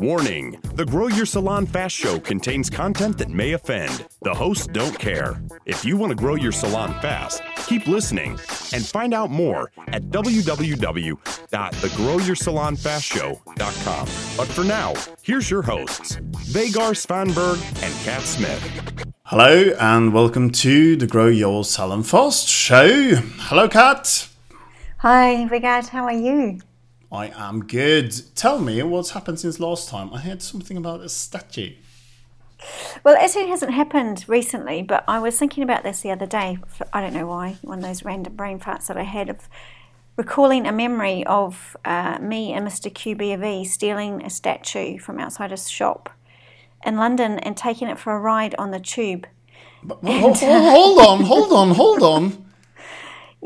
Warning The Grow Your Salon Fast Show contains content that may offend. The hosts don't care. If you want to grow your salon fast, keep listening and find out more at www.thegrowyoursalonfastshow.com. But for now, here's your hosts, Vegard Svanberg and Kat Smith. Hello and welcome to the Grow Your Salon Fast show. Hello, Kat. Hi, Vegard, how are you? I am good. Tell me what's happened since last time. I heard something about a statue. Well, it actually hasn't happened recently, but I was thinking about this the other day. I don't know why, one of those random brain farts that I had of recalling a memory of uh, me and Mr. QBV stealing a statue from outside a shop in London and taking it for a ride on the tube. But, hold, hold on, hold on, hold on.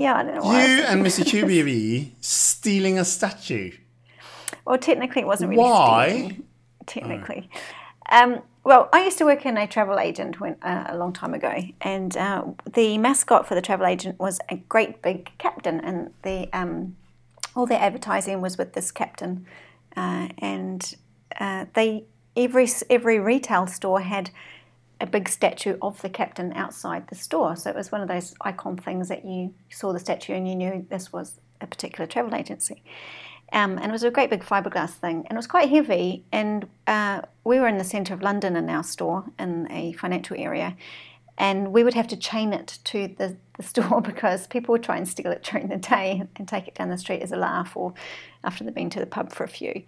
Yeah, I don't know why. You and Mr. QBV stealing a statue. Well, technically, it wasn't really Why? stealing, Technically. Um, well, I used to work in a travel agent when, uh, a long time ago, and uh, the mascot for the travel agent was a great big captain, and the um, all their advertising was with this captain, uh, and uh, they every every retail store had a big statue of the captain outside the store. So it was one of those icon things that you saw the statue and you knew this was a particular travel agency. Um, and it was a great big fiberglass thing, and it was quite heavy. And uh, we were in the centre of London in our store in a financial area, and we would have to chain it to the, the store because people would try and steal it during the day and take it down the street as a laugh, or after they'd been to the pub for a few.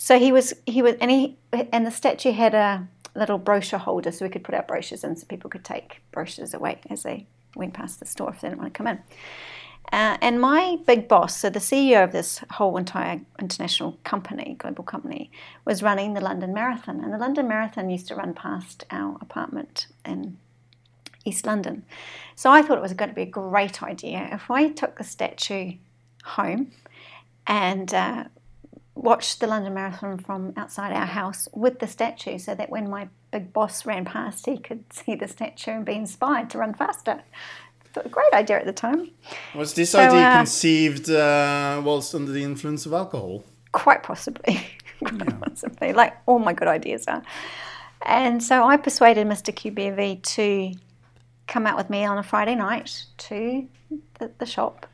So he was he was and he and the statue had a little brochure holder so we could put our brochures in so people could take brochures away as they went past the store if they didn't want to come in. Uh, and my big boss, so the CEO of this whole entire international company, global company, was running the London Marathon. And the London Marathon used to run past our apartment in East London. So I thought it was going to be a great idea if I took the statue home and uh, watched the London Marathon from outside our house with the statue so that when my big boss ran past, he could see the statue and be inspired to run faster. Thought a great idea at the time. Was this So, idea uh, conceived uh, whilst under the influence of alcohol? Quite possibly. Quite possibly. Like all my good ideas are. And so I persuaded Mr. QBV to come out with me on a Friday night to the, the shop.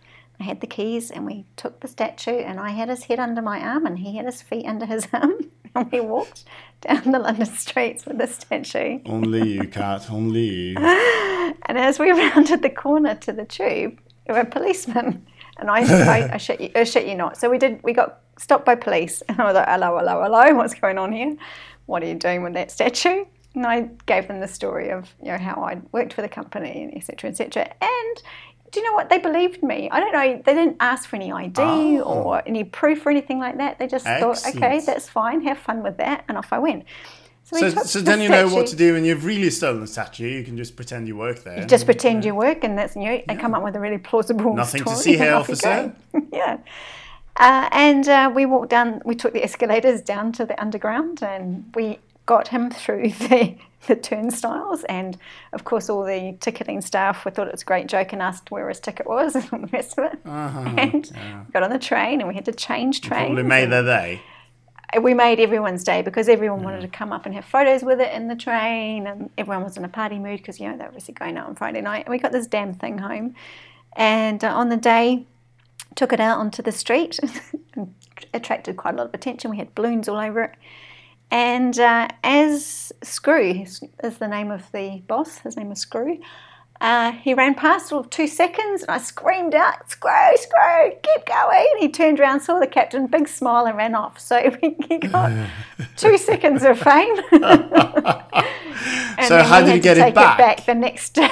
I had the keys and we took the statue and I had his head under my arm and he had his feet under his arm. And we walked down the London streets with the statue. Only you, Kat. Only you. And as we rounded the corner to the tube, there were policemen. And I, I, I, shit you, I shit you not. So we did. We got stopped by police, and I was like, "Hello, hello, hello! What's going on here? What are you doing with that statue?" And I gave them the story of you know how I'd worked for the company and etc. etc. And do you know what? They believed me. I don't know. They didn't ask for any ID Oh. or any proof or anything like that. They just thought, "Okay, that's fine. Have fun with that," and off I went. we So, so the then you know what to do when you've really stolen a statue. You can just pretend you work there. You just pretend you work and that's you and come up with a really plausible Nothing to see here, officer. yeah uh, and uh, we walked down we took the escalators down to the underground and we got him through the, the turnstiles and of course all the ticketing staff we thought it was a great joke and asked where his ticket was and all the rest of it and got on the train and we had to change trains Probably made their day. we made everyone's day because everyone wanted to come up and have photos with it in the train, and everyone was in a party mood because you know they're obviously going out on Friday night. And we got this damn thing home, and uh, on the day, took it out onto the street, attracted quite a lot of attention. We had balloons all over it, and uh, as Screw is the name of the boss, his name is Screw. Uh, he ran past all of two seconds and I screamed out, Screw, Screw, keep going. He turned around, saw the captain, big smile, and ran off. So he got two seconds of fame. So how did you to get it take back? the next day.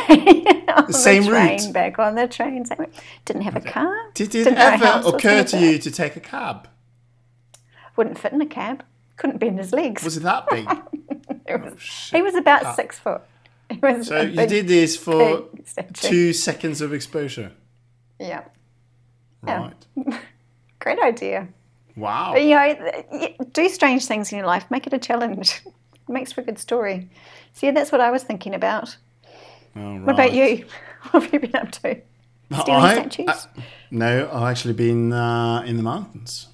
on the same train, route? Back on the train. Same. Didn't have a car. Did it Didn't know a house ever occur gonna you to take a cab? Wouldn't fit in a cab. Couldn't bend his legs. Was it that big? It was- he was about six foot. So you big- did this for two seconds of exposure. Yeah. Yeah. Right. Great idea. Wow. But, you know, do strange things in your life. Make it a challenge. It makes for a good story. So yeah, that's what I was thinking about. All What about you? What have you been up to? Stealing I- statues? I- no, I've actually been uh, in the mountains.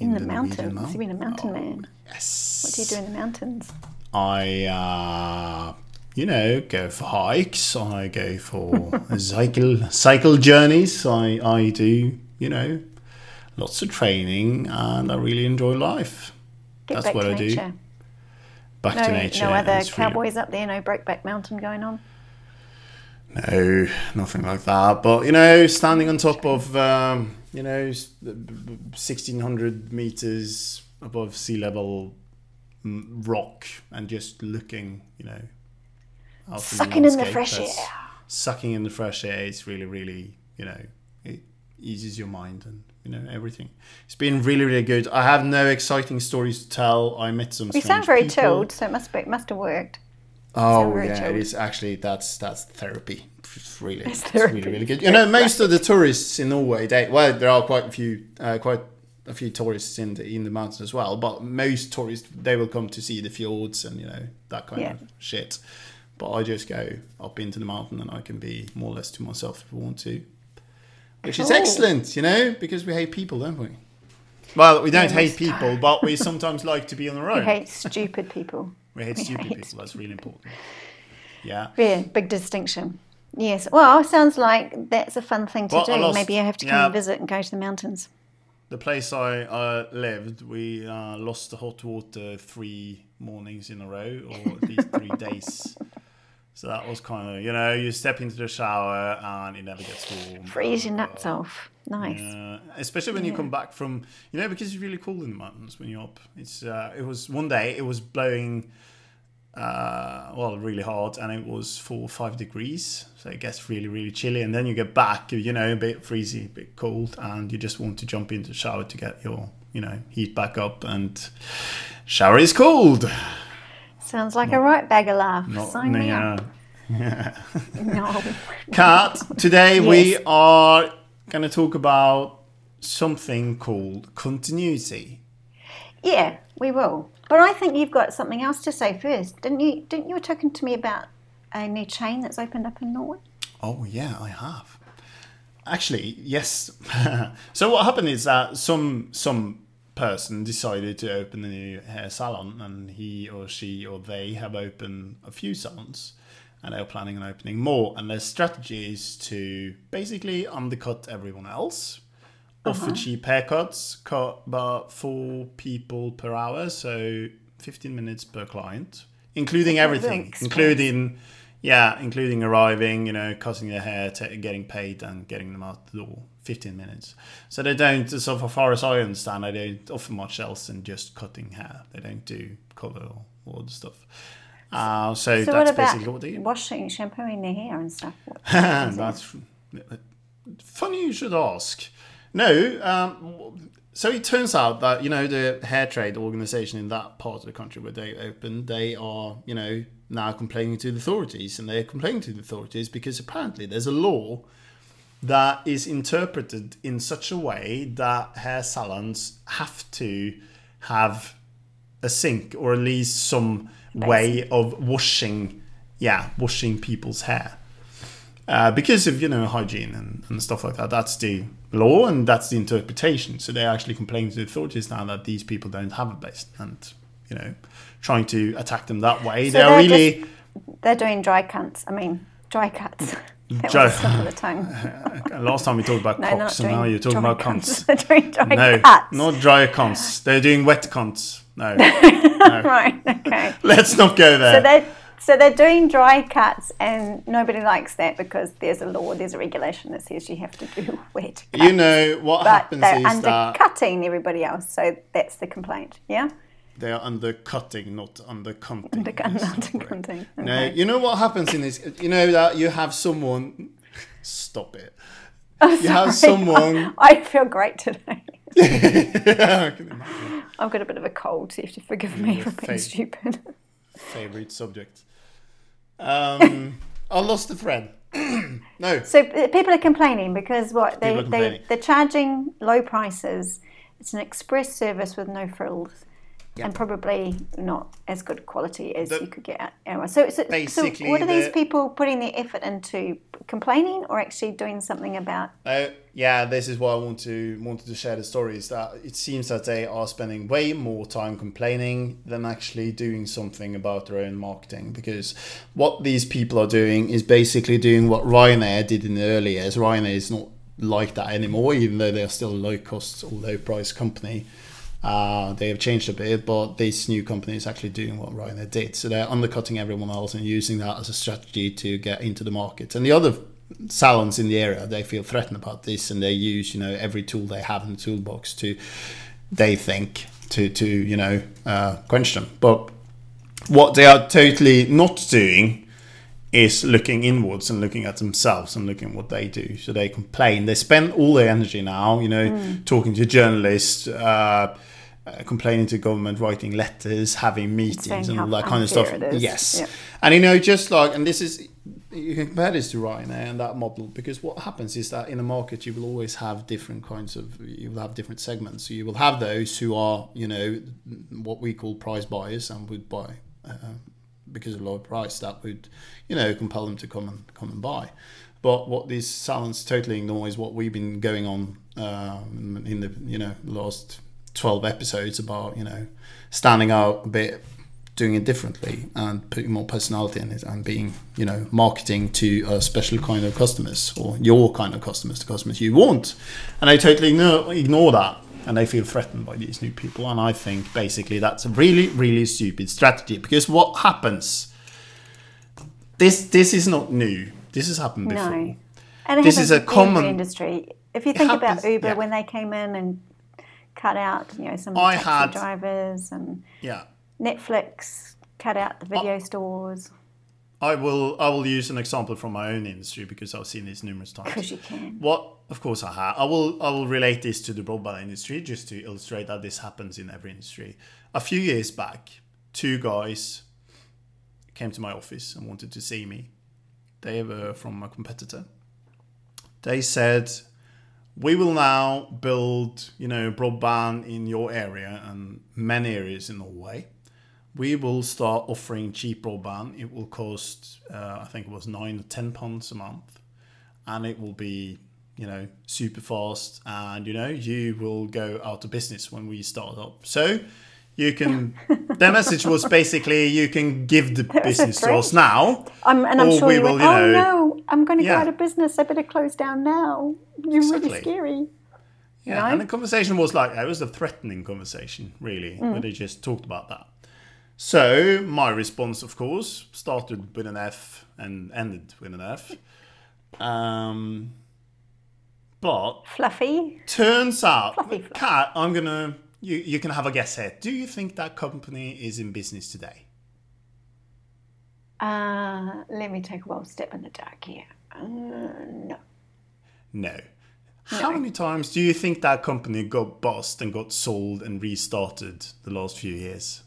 In, the, Norwegian mountains. You've been a mountain man. Yes. What do you do in the mountains? I, uh, you know, go for hikes. I go for cycle cycle journeys. I, I do, you know, lots of training, and I really enjoy life. Get That's back what to I do. nature. Back No, to nature. no other really- cowboys up there. No Brokeback Mountain going on. No, nothing like that. But you know, standing on top of um, you know sixteen hundred meters above sea level rock and just looking, you know, Sucking in the fresh air. Sucking in the fresh air is really, really, you know, it eases your mind and you know everything. It's been really, really good. I have no exciting stories to tell. I met some. You strange sound very people. chilled, so it must be, must have worked. Oh yeah, it is actually that's that's therapy. It's really, It's it's really, really good. You know, most of the tourists in Norway, they well, there are quite a few, uh, quite a few tourists in the in the mountains as well. But most tourists, they will come to see the fjords and you know that kind Yeah. of shit. But I just go up into the mountain and I can be more or less to myself if I want to, which is excellent. You know, because we hate people, don't we? Well, we don't hate people, but we sometimes like to be on our own. hate stupid people. We hate stupid hate people. That's really important. Yeah. Yeah, big distinction. Yes. Well, sounds like that's a fun thing to Well, I do. lost- Maybe I have to come yeah. and visit and go to the mountains. The place I uh, lived, we uh, lost the hot water three mornings in a row, or at least three days. So that was kind of, you know, you step into the shower and it never gets warm. And, nuts off. Nice. uh, especially when you come back from, you know, because it's really cool in the mountains when you're up. It's uh, it was one day it was blowing, uh, well, really hard, and it was four or five degrees, so it gets really really chilly. And then you get back, you know, a bit freezy, a bit cold, and you just want to jump into the shower to get your, you know, heat back up. And shower is cold. Sounds like a right bag of laughs. Not, Sign me up. yeah. No. Kat, today we are going to talk about something called continuity. Yeah, we will. But I think you've got something else to say first, didn't you? Didn't you were talking to me about a new chain that's opened up in Norway? Oh yeah, I have. Actually, yes. so what happened is that some some person decided to open a new hair salon, and he or she or they have opened a few salons, and they're planning on opening more. And their strategy is to basically undercut everyone else, offer cheap haircuts, cut about four people per hour, so fifteen minutes per client, including everything, including yeah, including arriving, you know, cutting their hair, ta getting paid, and getting them out the door. 15 minutes. So they don't, so far as I understand, they don't offer much else than just cutting hair. They don't do color or all the stuff. Uh, so, So that's basically what they do. washing, shampooing their hair and stuff? That's funny you should ask. No, um, so it turns out that you know the hair trade organization in that part of the country where they opened, they are you know now complaining to the authorities, and they're complaining to the authorities because apparently there's a law that is interpreted in such a way that hair salons have to have a sink or at least some way of washing, yeah, washing people's hair uh, because of you know hygiene and, and stuff like that. That's the law and that's the interpretation. So they're actually complaining to the authorities now that these people don't have a base and you know trying to attack them that way. So they're, they're really just- They're doing dry cuts. I mean, dry cuts. That Dry- was slip of the tongue. last time we talked about No, cocks and now you're talking about doing dry No, cuts. not dry cunts. They're doing wet cunts. No, no. Right. Okay. let's not go there. So they're so they're doing dry cuts, and nobody likes that because there's a law, there's a regulation that says you have to do wet cuts. you know what but happens they're is that undercutting everybody else, so that's the complaint. Yeah, they are undercutting, not undercutting. the undercutting. No, you know what happens in this? You know that you have someone. Stop it. I'm You have someone. I feel great today. I can imagine. I've got a bit of a cold, so you have to forgive me Your for being stupid. Favorite subject. Um, I lost a thread. no, So people are complaining because what they they they're charging low prices. It's an express service with no frills. And probably not as good quality as The- you could get at anywhere. So, so, so what are these people putting their effort into complaining or actually doing something about? Uh, yeah, this is why I want to wanted to share the story. Is that it seems that they are spending way more time complaining than actually doing something about their own marketing. Because what these people are doing is basically doing what Ryanair did in the early years. Ryanair is not like that anymore, even though they're still a low cost or low price company. Uh, they have changed a bit, but this new company is actually doing what Ryanair did. So they're undercutting everyone else and using that as a strategy to get into the market. And the other salons in the area, they feel threatened about this, and they use you know every tool they have in the toolbox to, they think to to you know uh, quench them. But what they are totally not doing is looking inwards and looking at themselves and looking at what they do. So they complain. They spend all their energy now, you know, mm. talking to journalists, uh, uh, complaining to government, writing letters, having meetings, and all that kind of stuff. Yes, yeah. and you know, just like, and this is you can compare this to Ryanair and that model because what happens is that in a market you will always have different kinds of you will have different segments. So you will have those who are you know what we call price buyers and would buy. Uh, because of lower price, that would, you know, compel them to come and come and buy. But what these sounds totally ignore is what we've been going on um, in the you know last 12 episodes about, you know, standing out a bit, doing it differently and putting more personality in it and being, you know, marketing to a special kind of customers or your kind of customers, the customers you want. And they totally ignore, ignore that and they feel threatened by these new people. And I think basically that's a really, really stupid strategy because what happens? This this is not new. This has happened before. No. And this is a common industry. If you think about Uber yeah. when they came in and cut out, you know, some I taxi had, drivers and yeah. Netflix cut out the video I, stores. I will I will use an example from my own industry because I've seen this numerous times. Because you can. What of course I have. I will I will relate this to the broadband industry just to illustrate that this happens in every industry. A few years back, two guys came to my office and wanted to see me. They were from a competitor. They said we will now build, you know, broadband in your area and many areas in Norway. We will start offering cheap broadband. It will cost, uh, I think it was nine or ten pounds a month, and it will be, you know, super fast. And you know, you will go out of business when we start up. So you can. their message was basically you can give the business to us now, I'm, and I'm sure you will, you oh, know, oh no, I'm going to yeah. go out of business. I better close down now. You're exactly. really scary. Yeah, and the conversation was like it was a threatening conversation, really, mm. where they just talked about that. So my response, of course, started with an F and ended with an F. Um, but fluffy. Turns out, fluffy, Kat, I'm gonna. You you can have a guess here. Do you think that company is in business today? Uh, let me take a wild step in the dark here. Uh, no. No. How many times do you think that company got bust and got sold and restarted the last few years?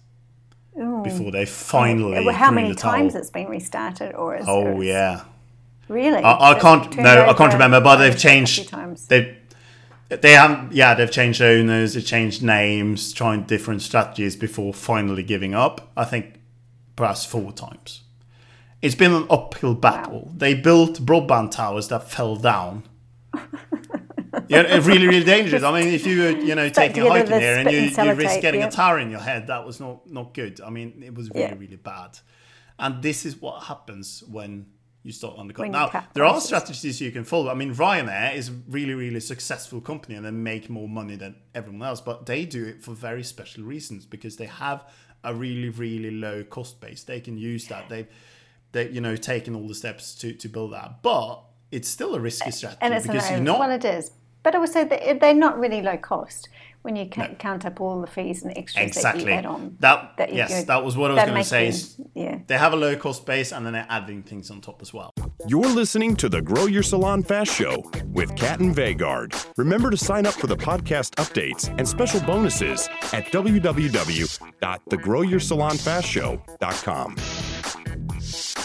Ooh. Before they finally. Well, how many times it's been restarted, or is oh yeah, really? I, I can't. No, I can't remember. But they've changed. Times. They they have yeah they've changed owners, they've changed names, trying different strategies before finally giving up. I think perhaps four times. It's been an uphill battle. Wow. They built broadband towers that fell down. yeah, really, really dangerous. I mean, if you were, you know, taking a hike in here and you, you risk getting yeah. a tower in your head, that was not not good. I mean, it was really, yeah. really bad. And this is what happens when you start undercut. Now, there prices. are strategies you can follow. I mean, Ryanair is a really, really successful company and they make more money than everyone else, but they do it for very special reasons because they have a really, really low cost base. They can use that. They've they you know taking all the steps to to build that, but it's still a risky strategy and it's because you're not. Well, it is, but I would say they're not really low cost when you no. count up all the fees and extras exactly. that you add on. That, that yes, that was what I was going to say. Is yeah. they have a low cost base and then they're adding things on top as well. You're listening to the Grow Your Salon Fast Show with Kat and Vegard. Remember to sign up for the podcast updates and special bonuses at www.thegrowyoursalonfastshow.com.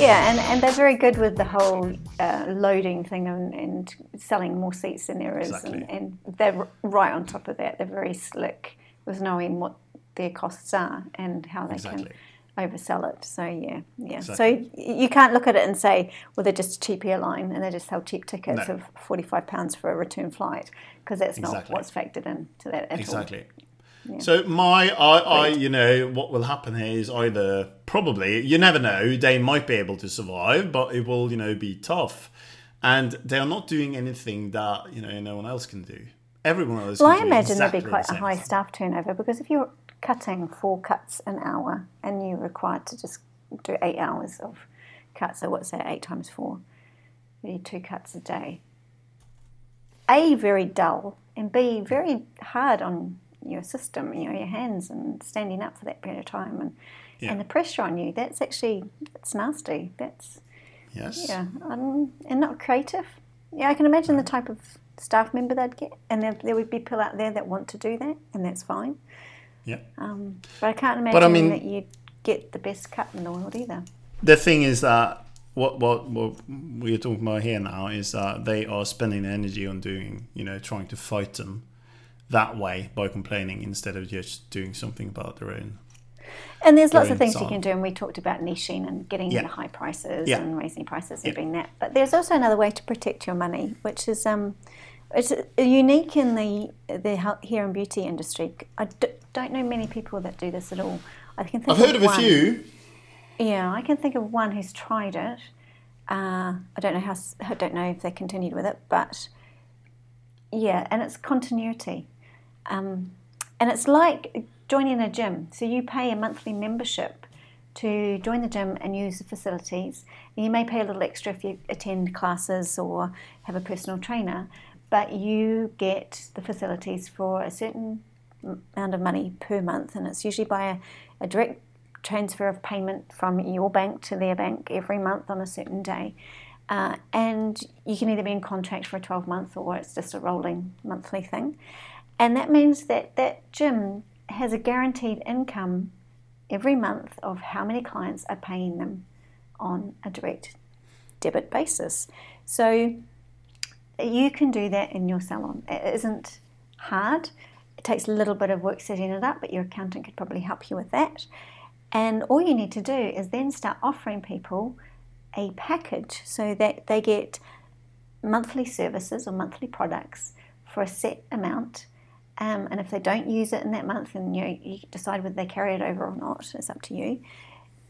Yeah, and, and they're very good with the whole uh, loading thing and, and, selling more seats than there is. Exactly. And, and, they're right on top of that. They're very slick with knowing what their costs are and how they exactly. can oversell it. So yeah, yeah. Exactly. So you can't look at it and say, well, they're just a cheap airline and they just sell cheap tickets No. of forty five pounds for a return flight because that's not what's factored into that at all. Exactly. So my, I, I, you know, what will happen here is either probably you never know they might be able to survive, but it will, you know, be tough, and they are not doing anything that you know no one else can do. Everyone else. Well, I imagine there'd be quite the a high thing. staff turnover because if you're cutting four cuts an hour and you're required to just do eight hours of cuts, so what's that, eight times four? You need two cuts a day. A, very dull, and B, very hard on your system, you know, your hands and standing up for that period of time and, Yeah. and the pressure on you. That's actually, that's nasty. That's, Yes. yeah, um, and not creative. Yeah, I can imagine the type of staff member they'd get, and there, there would be people out there that want to do that, and that's fine. Yeah. Um, but I can't imagine But I mean- that you'd get the best cut in the world either. the thing is that what what what we're talking about here now is that they are spending energy on doing you know trying to fight them that way by complaining instead of just doing something about their own. And there's lots of things you can do, and we talked about niching and getting Yeah. high prices Yeah. and raising prices and Yeah. doing that. But there's also another way to protect your money, which is um, it's unique in the the health- hair and beauty industry. I d- don't know many people that do this at all. I can think I've heard of a few. Yeah, I can think of one who's tried it. Uh, I don't know how. I don't know if they continued with it, but yeah, and it's continuity, um, and it's like joining a gym. So you pay a monthly membership to join the gym and use the facilities. And you may pay a little extra if you attend classes or have a personal trainer, but you get the facilities for a certain amount of money per month, and it's usually by a, a direct transfer of payment from your bank to their bank every month on a certain day. Uh, and you can either be in contract for a 12 month or it's just a rolling monthly thing. And that means that that gym has a guaranteed income every month of how many clients are paying them on a direct debit basis. So you can do that in your salon. It isn't hard. It takes a little bit of work setting it up, but your accountant could probably help you with that. And all you need to do is then start offering people a package so that they get monthly services or monthly products for a set amount. Um, and if they don't use it in that month, then you, you decide whether they carry it over or not. It's up to you.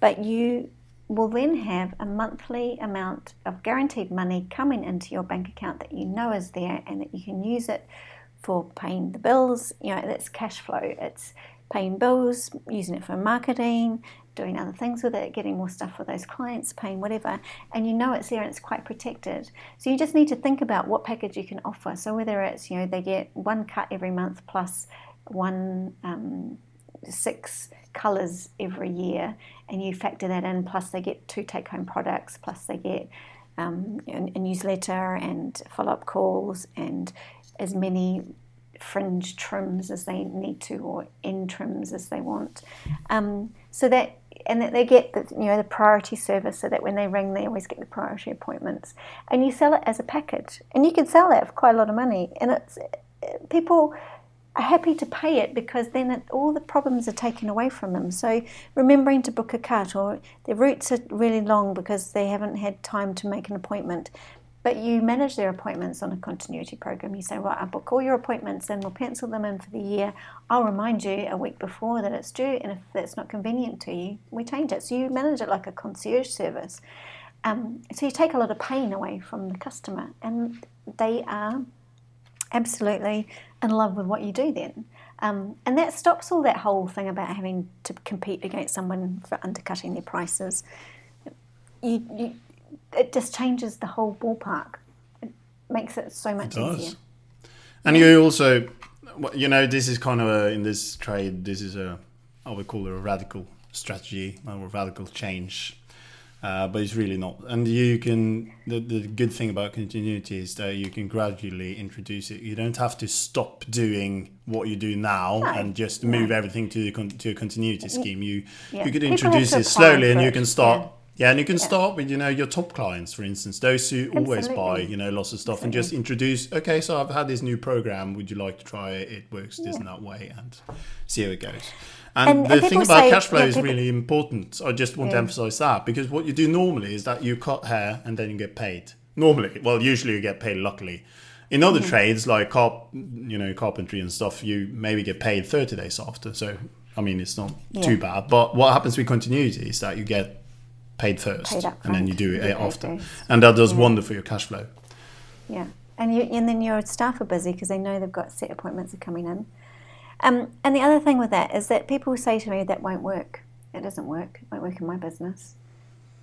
But you will then have a monthly amount of guaranteed money coming into your bank account that you know is there and that you can use it for paying the bills. You know, that's cash flow. It's paying bills, using it for marketing, doing other things with it, getting more stuff for those clients, paying whatever, and you know it's there and it's quite protected. So you just need to think about what package you can offer. So whether it's you know they get one cut every month plus one um, six colours every year, and you factor that in, plus they get two take-home products, plus they get um, a, newsletter and follow-up calls and as many fringe trims as they need to or end trims as they want um, so that and that they get the you know the priority service so that when they ring they always get the priority appointments and you sell it as a package and you can sell that for quite a lot of money and it's people are happy to pay it because then it, all the problems are taken away from them. So remembering to book a cut or their routes are really long because they haven't had time to make an appointment. But you manage their appointments on a continuity program. You say, right, I'll book all your appointments and we'll pencil them in for the year. I'll remind you a week before that it's due, and if that's not convenient to you, we change it. So you manage it like a concierge service. Um, so you take a lot of pain away from the customer, and they are absolutely in love with what you do then. Um, and that stops all that whole thing about having to compete against someone for undercutting their prices. You, you, it just changes the whole ballpark. It makes it so much does. easier. And you also, you know, this is kind of a, in this trade, this is a, I would call it a radical strategy or a radical change. Uh, but it's really not. And you can, the, the good thing about continuity is that you can gradually introduce it. You don't have to stop doing what you do now No. and just move everything to, the con- to a continuity scheme. You, Yeah. you could People introduce it slowly and you can start. yeah. Yeah, and you can start with you know your top clients, for instance, those who always buy you know lots of stuff, and just introduce. Okay, so I've had this new program. Would you like to try it? It works this and that way, and see how it goes. And, And- the and thing about say- cash flow yeah, is people- really important. I just want to emphasize that because what you do normally is that you cut hair and then you get paid. Normally, well, usually you get paid. Luckily, in other Mm-hmm. trades like carp, you know, carpentry and stuff, you maybe get paid thirty days after. So, I mean, it's not Yeah. too bad. But what happens with continuity is that you get paid first, Paid and then you do it after, and that does wonder for your cash flow. Yeah, and you, and then your staff are busy because they know they've got set appointments are coming in. Um, and the other thing with that is that people say to me that won't work. It doesn't work. It won't work in my business.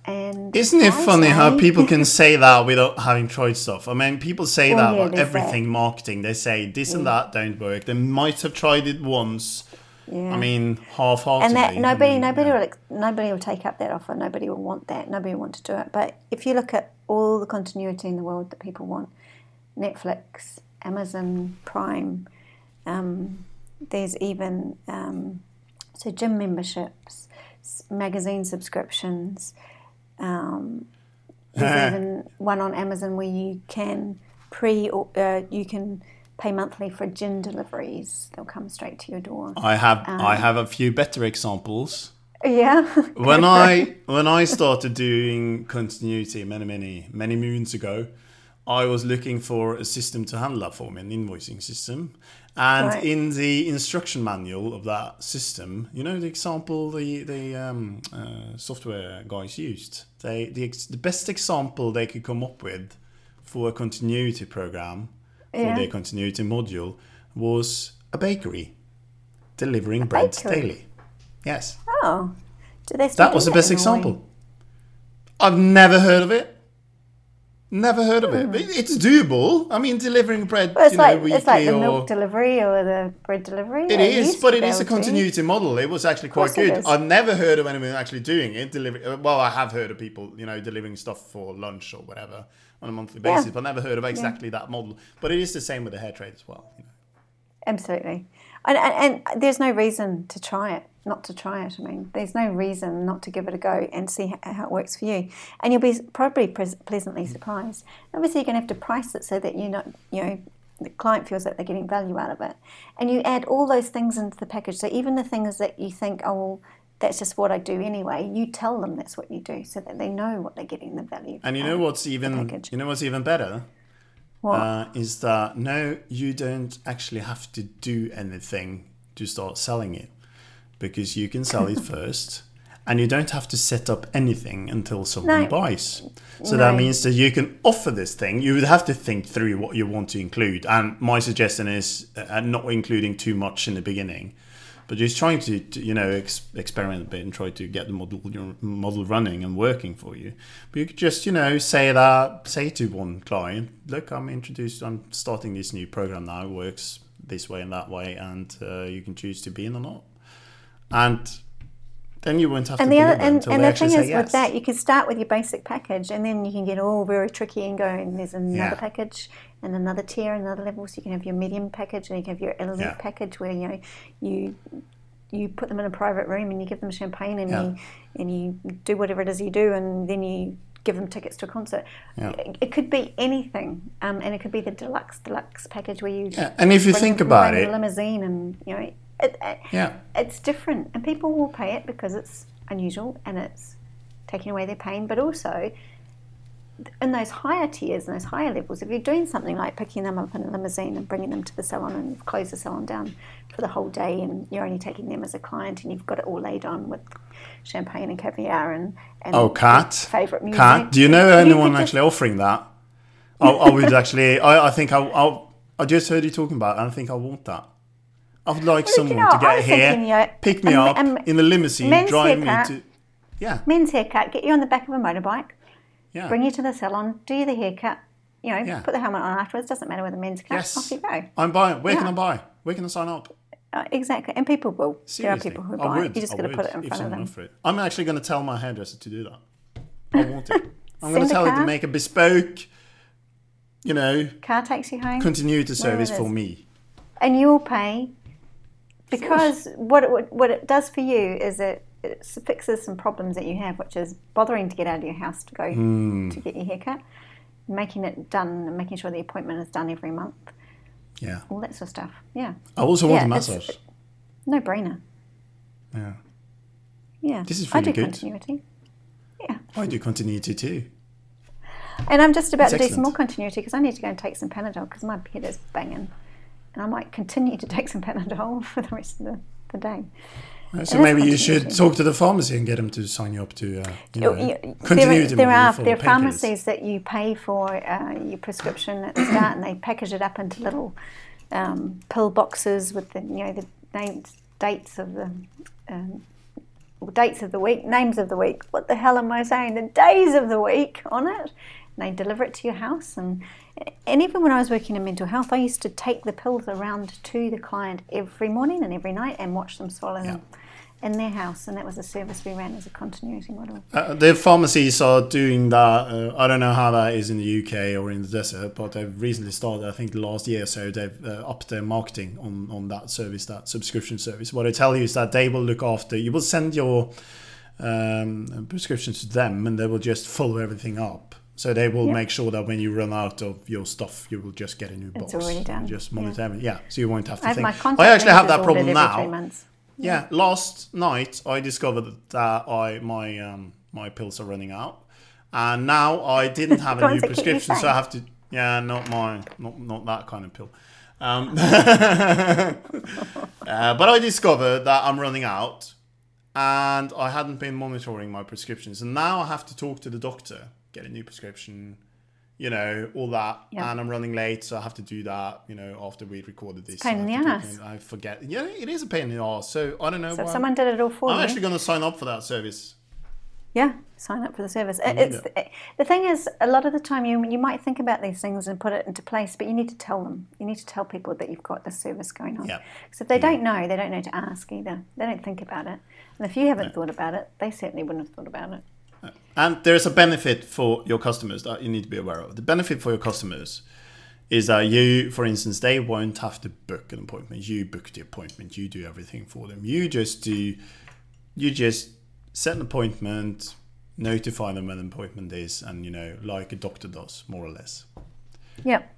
And Isn't it I funny how people can say that without having tried stuff? I mean, people say Well, that yeah, about everything it. marketing. They say this and that don't work. They might have tried it once. Yeah. I mean, half-heartedly. and that nobody, I mean, nobody yeah. will, nobody will take up that offer. Nobody will want that. Nobody will want to do it. But if you look at all the continuity in the world that people want, Netflix, Amazon Prime, um, there's even um, so gym memberships, magazine subscriptions. Um, there's even one on Amazon where you can pre, or, uh, you can pay monthly for gin deliveries. They'll come straight to your door. I have Um, I have a few better examples. Yeah. When I when I started doing continuity many many many moons ago, I was looking for a system to handle that for me, an invoicing system. And Right. in the instruction manual of that system, you know the example the the um, uh, software guys used. They the ex- the best example they could come up with for a continuity program for Yeah. their continuity module was a bakery delivering bread bakery? daily. Yes. Oh, do they That was the best example. I've never heard of it. Never heard of it. It's doable. I mean, delivering bread, Hmm. Well, it's you know, like weekly it's like the or milk delivery or the bread delivery. it is, but it is a to. continuity model. It was actually quite good. I've never heard of anyone actually doing it. Delivering. Well, I have heard of people, you know, delivering stuff for lunch or whatever on a monthly Yeah. basis, but never heard of exactly that model. But it is the same with the hair trade as well. You know. Absolutely, and, and and there's no reason to try it, not to try it. I mean, there's no reason not to give it a go and see how, how it works for you, and you'll be probably pleasantly surprised. Obviously, you're going to have to price it so that you're not, you know, the client feels that they're getting value out of it, and you add all those things into the package. So even the things that you think, oh, well, that's just what I do anyway, you tell them that's what you do, so that they know what they're getting the value. And you know what's even you know what's even better? Uh, is that no, you don't actually have to do anything to start selling it because you can sell it first and you don't have to set up anything until someone No. buys. So that means that you can offer this thing. You would have to think through what you want to include. And my suggestion is uh, not including too much in the beginning. But just trying to, to you know, ex- experiment a bit and try to get the model your model running and working for you. But you could just, you know, say that, say to one client, look, I'm introduced, I'm starting this new program now. Works this way and that way, and uh, you can choose to be in or not. And then you won't have and to the other, and, and the thing is yes. with that you can start with your basic package and then you can get all very tricky and go and there's another Yeah. package and another tier and another level so you can have your medium package and you can have your elite Yeah. package where you know you you put them in a private room and you give them champagne and Yeah. you and you do whatever it is you do and then you give them tickets to a concert Yeah. it, could be anything um, and it could be the deluxe deluxe package where you Yeah, and if you think about a it, limousine and you know it, yeah, it's different and people will pay it because it's unusual and it's taking away their pain but also in those higher tiers and those higher levels if you're doing something like picking them up in a limousine and bringing them to the salon and closed the salon down for the whole day and you're only taking them as a client and you've got it all laid on with champagne and caviar and, and Oh, Kat. favorite music Kat, do you know anyone just- actually offering that? I, I would actually. I, I think I, I. I just heard you talking about, it, and I think I want that. I would like Well, you someone know, to I get here, pick me um, up um, in the limousine, drive me to. Yeah, men's haircut get you on the back of a motorbike yeah. bring you to the salon do you the haircut you know Yeah. put the helmet on afterwards doesn't matter whether the men's cut yes. off you go I'm buying. Where can I buy? Where can I sign up? Uh, exactly, and people will. Seriously, there are people who I buy would. it. You just I got to would put it in if front of them. offered it. I'm actually going to tell my hairdresser to do that. I want it. I'm going to tell her to make a bespoke, you know, Car takes you home, continuity service for me. and you'll pay because what it, what it does for you is it, it fixes some problems that you have, which is bothering to get out of your house to go Hmm. to get your haircut, making it done, and making sure the appointment is done every month, Yeah. all that sort of stuff. Yeah, I also want Yeah, a it's- massage. no brainer. Yeah. Yeah. This is I do good. continuity. Yeah. I do continuity too. And I'm just about That's to do some more continuity because I need to go and take some Panadol because my head is banging. And I might continue to take some Panadol for the rest of the, the day. Right, So maybe you should talk to the pharmacy and get them to sign you up to, uh, you know, Oh, yeah, there, continuity there are there are pharmacies that you pay for uh, your prescription at the start, and they package it up into little um, pill boxes with the you know the names, dates of the um, dates of the week, names of the week. What the hell am I saying? The days of the week on it. They deliver it to your house, and and even when I was working in mental health, I used to take the pills around to the client every morning and every night and watch them swallow them in their house, and that was a service we ran as a continuity model. Uh, the pharmacies are doing that. Uh, I don't know how that is in the UK or in the desert, but they've recently started. I think last year or so they've uh, upped their marketing on, on that service, that subscription service. What I tell you is that they will look after. You will send your um, prescriptions to them, and they will just follow everything up. So they will Yeah. make sure that when you run out of your stuff, you will just get a new box. It's already done, Just yeah. monitor everything. Yeah, so you won't have to I have think. I actually have that problem now. months. Yeah, last night I discovered that I my um, my pills are running out, and now I didn't have a new ones that keep you prescription, so I have to. Yeah, not mine, not not that kind of pill. Um, uh, but I discovered that I'm running out, and I hadn't been monitoring my prescriptions, and now I have to talk to the doctor, get a new prescription. You know all that, Yeah. and I'm running late, so I have to do that. You know, after we recorded this, pain I in the it, ass. I forget. Yeah, it is a pain in the ass. So I don't know. So why- someone did it all for me. I'm you, actually going to sign up for that service. yeah, sign up for the service. It- It's the thing is, a lot of the time you you might think about these things and put it into place, but you need to tell them. You need to tell people that you've got this service going on. Yeah. Because if they don't know, they don't know to ask either. They don't think about it, and if you haven't thought about it, they certainly wouldn't have thought about it. And there's a benefit for your customers that you need to be aware of. The benefit for your customers is that you, for instance, they won't have to book an appointment. You book the appointment. You do everything for them. You just do. You just set an appointment, notify them when an appointment is, and you know, like a doctor does, more or less. Yep.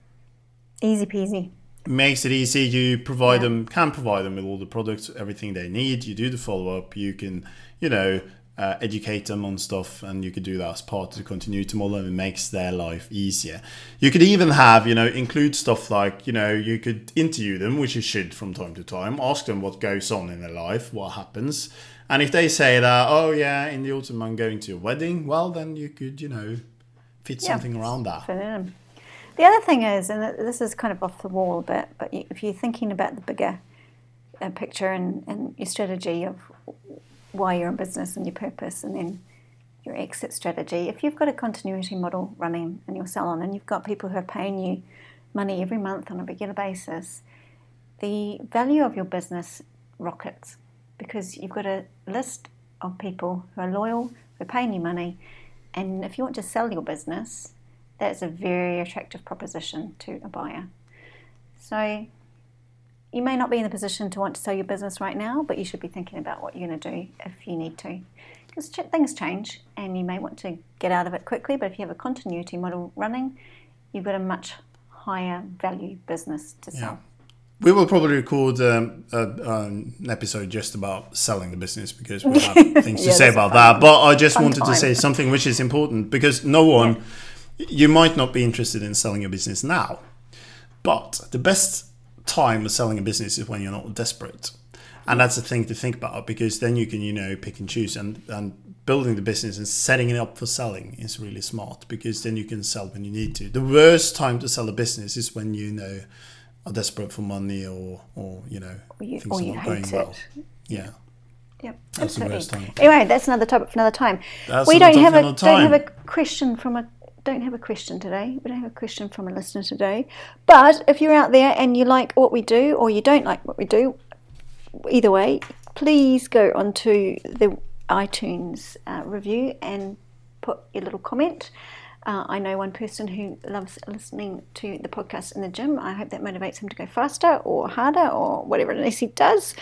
Easy peasy. makes it easy. You provide Yeah. them, can provide them with all the products, everything they need. You do the follow up. You can, you know, uh, educate them on stuff, and you could do that as part of the continuity model, and it makes their life easier. You could even have, you know, include stuff like, you know, you could interview them, which you should from time to time. Ask them what goes on in their life, what happens, and if they say that, oh yeah, in the autumn I'm going to a wedding, well then you could, you know, fit Yeah. something around that. fit it in. The other thing is, and this is kind of off the wall a bit, but if you're thinking about the bigger uh, picture and, and your strategy of why you're in business and your purpose, and then your exit strategy, if you've got a continuity model running in your salon and you've got people who are paying you money every month on a regular basis, the value of your business rockets because you've got a list of people who are loyal, who are paying you money, and if you want to sell your business, that's a very attractive proposition to a buyer. So you may not be in the position to want to sell your business right now, but you should be thinking about what you're going to do if you need to. Because ch- things change and you may want to get out of it quickly, but if you have a continuity model running, you've got a much higher value business to sell. We will probably record um, a, an episode just about selling the business because we have things to Yeah, say about that. But I just wanted to say something which is important because no one, you might not be interested in selling your business now, but the best time of selling a business is when you're not desperate. And that's the thing to think about because then you can, you know, pick and choose and, and building the business and setting it up for selling is really smart because then you can sell when you need to. The worst time to sell a business is when you know are desperate for money or, or you know, Or you, things or are not going well. Yeah. Yep, That's the absolutely. worst time. Anyway, that's another topic for another time. That's we don't have a don't have a question from a don't have a question today. We don't have a question from a listener today. But if you're out there and you like what we do or you don't like what we do, either way, please go onto the iTunes uh, review and put your little comment. Uh, I know one person who loves listening to the podcast in the gym. I hope that motivates him to go faster or harder or whatever it is he does.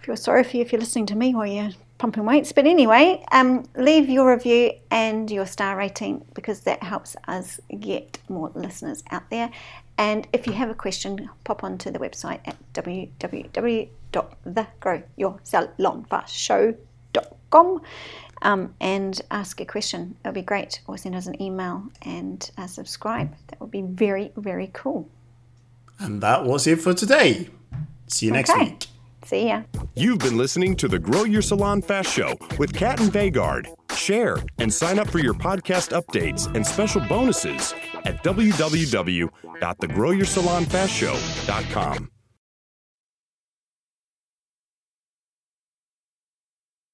Feel sorry for you if you're listening to me while you're pumping weights. But anyway, um, leave your review and your star rating because that helps us get more listeners out there. And if you have a question, pop onto the website at www.thegrowyoursalonfastshow.com um, and ask a question. It would be great. Or send us an email and uh, subscribe. That would be very, very cool. And that was it for today. See you next Okay. week. See ya. You've been listening to the Grow Your Salon Fast Show with Kat and Vegard. Share and sign up for your podcast updates and special bonuses at www.thegrowyoursalonfastshow.com.